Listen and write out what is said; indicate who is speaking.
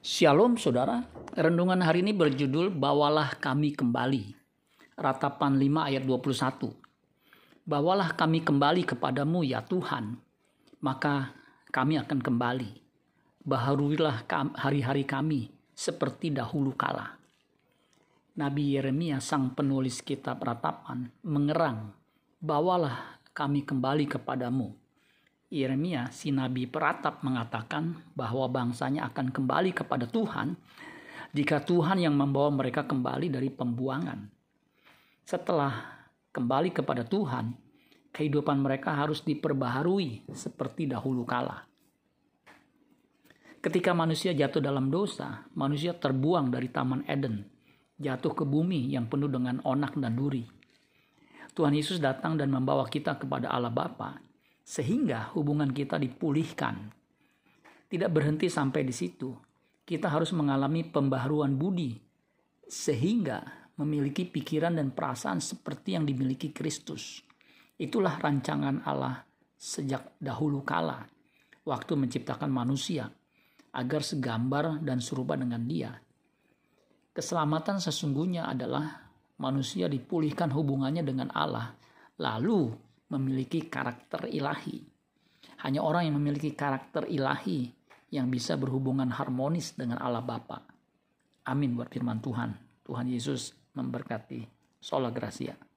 Speaker 1: Shalom saudara, renungan hari ini berjudul Bawalah kami kembali. Ratapan 5 ayat 21. Bawalah kami kembali kepadamu ya Tuhan, maka kami akan kembali. Baharuilah hari-hari kami seperti dahulu kala. Nabi Yeremia sang penulis kitab ratapan mengerang, Bawalah kami kembali kepadamu Yeremia, si nabi peratap mengatakan bahwa bangsanya akan kembali kepada Tuhan jika Tuhan yang membawa mereka kembali dari pembuangan. Setelah kembali kepada Tuhan, kehidupan mereka harus diperbaharui seperti dahulu kala. Ketika manusia jatuh dalam dosa, manusia terbuang dari Taman Eden, jatuh ke bumi yang penuh dengan onak dan duri. Tuhan Yesus datang dan membawa kita kepada Allah Bapa sehingga hubungan kita dipulihkan. Tidak berhenti sampai di situ. Kita harus mengalami pembaharuan budi sehingga memiliki pikiran dan perasaan seperti yang dimiliki Kristus. Itulah rancangan Allah sejak dahulu kala waktu menciptakan manusia agar segambar dan serupa dengan Dia. Keselamatan sesungguhnya adalah manusia dipulihkan hubungannya dengan Allah, lalu memiliki karakter ilahi. Hanya orang yang memiliki karakter ilahi yang bisa berhubungan harmonis dengan Allah Bapa. Amin buat firman Tuhan. Tuhan Yesus memberkati. Sola Gracia.